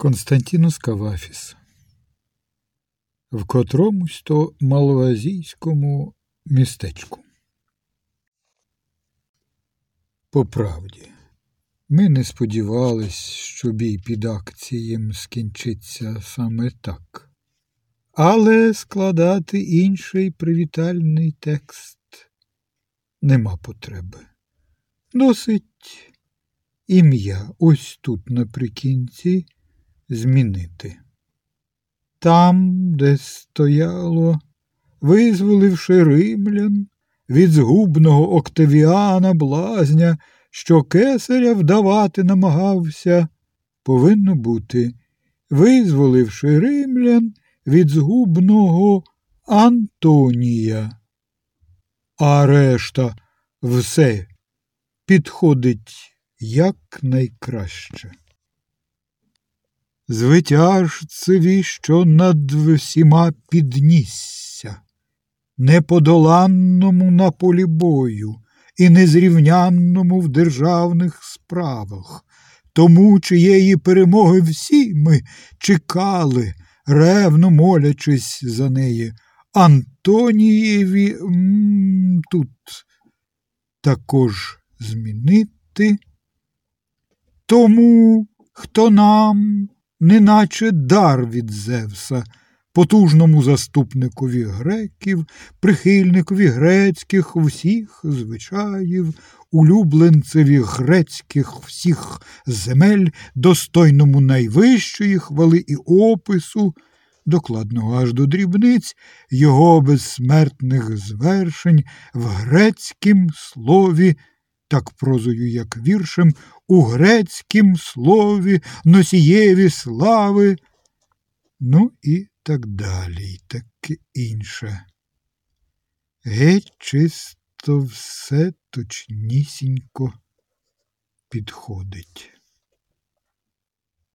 Константінус Кавафіс в котромусь то малоазійському містечку. По правді, ми не сподівались, що бій під акцієм скінчиться саме так, але складати інший привітальний текст нема потреби. Досить ім'я ось тут наприкінці змінити. Там, де стояло, визволивши римлян від згубного Октавіана блазня, що кесаря вдавати намагався, повинно бути, визволивши римлян від згубного Антонія. А решта все підходить якнайкраще звитяжцеві, що над всіма піднісся, неподоланному на полі бою і незрівнянному в державних справах, тому, чиєї перемоги всі ми чекали, ревно молячись за неї. Антонієві м, тут також змінити. Тому, хто нам неначе дар від Зевса, потужному заступникові греків, прихильникові грецьких всіх звичаїв, улюбленцеві грецьких всіх земель, достойному найвищої хвали і опису, докладного аж до дрібниць, його безсмертних звершень в грецькім слові так прозою, як віршем, у грецькім слові, носієві слави, ну і так далі, і таке інше. Геть чисто все точнісінько підходить.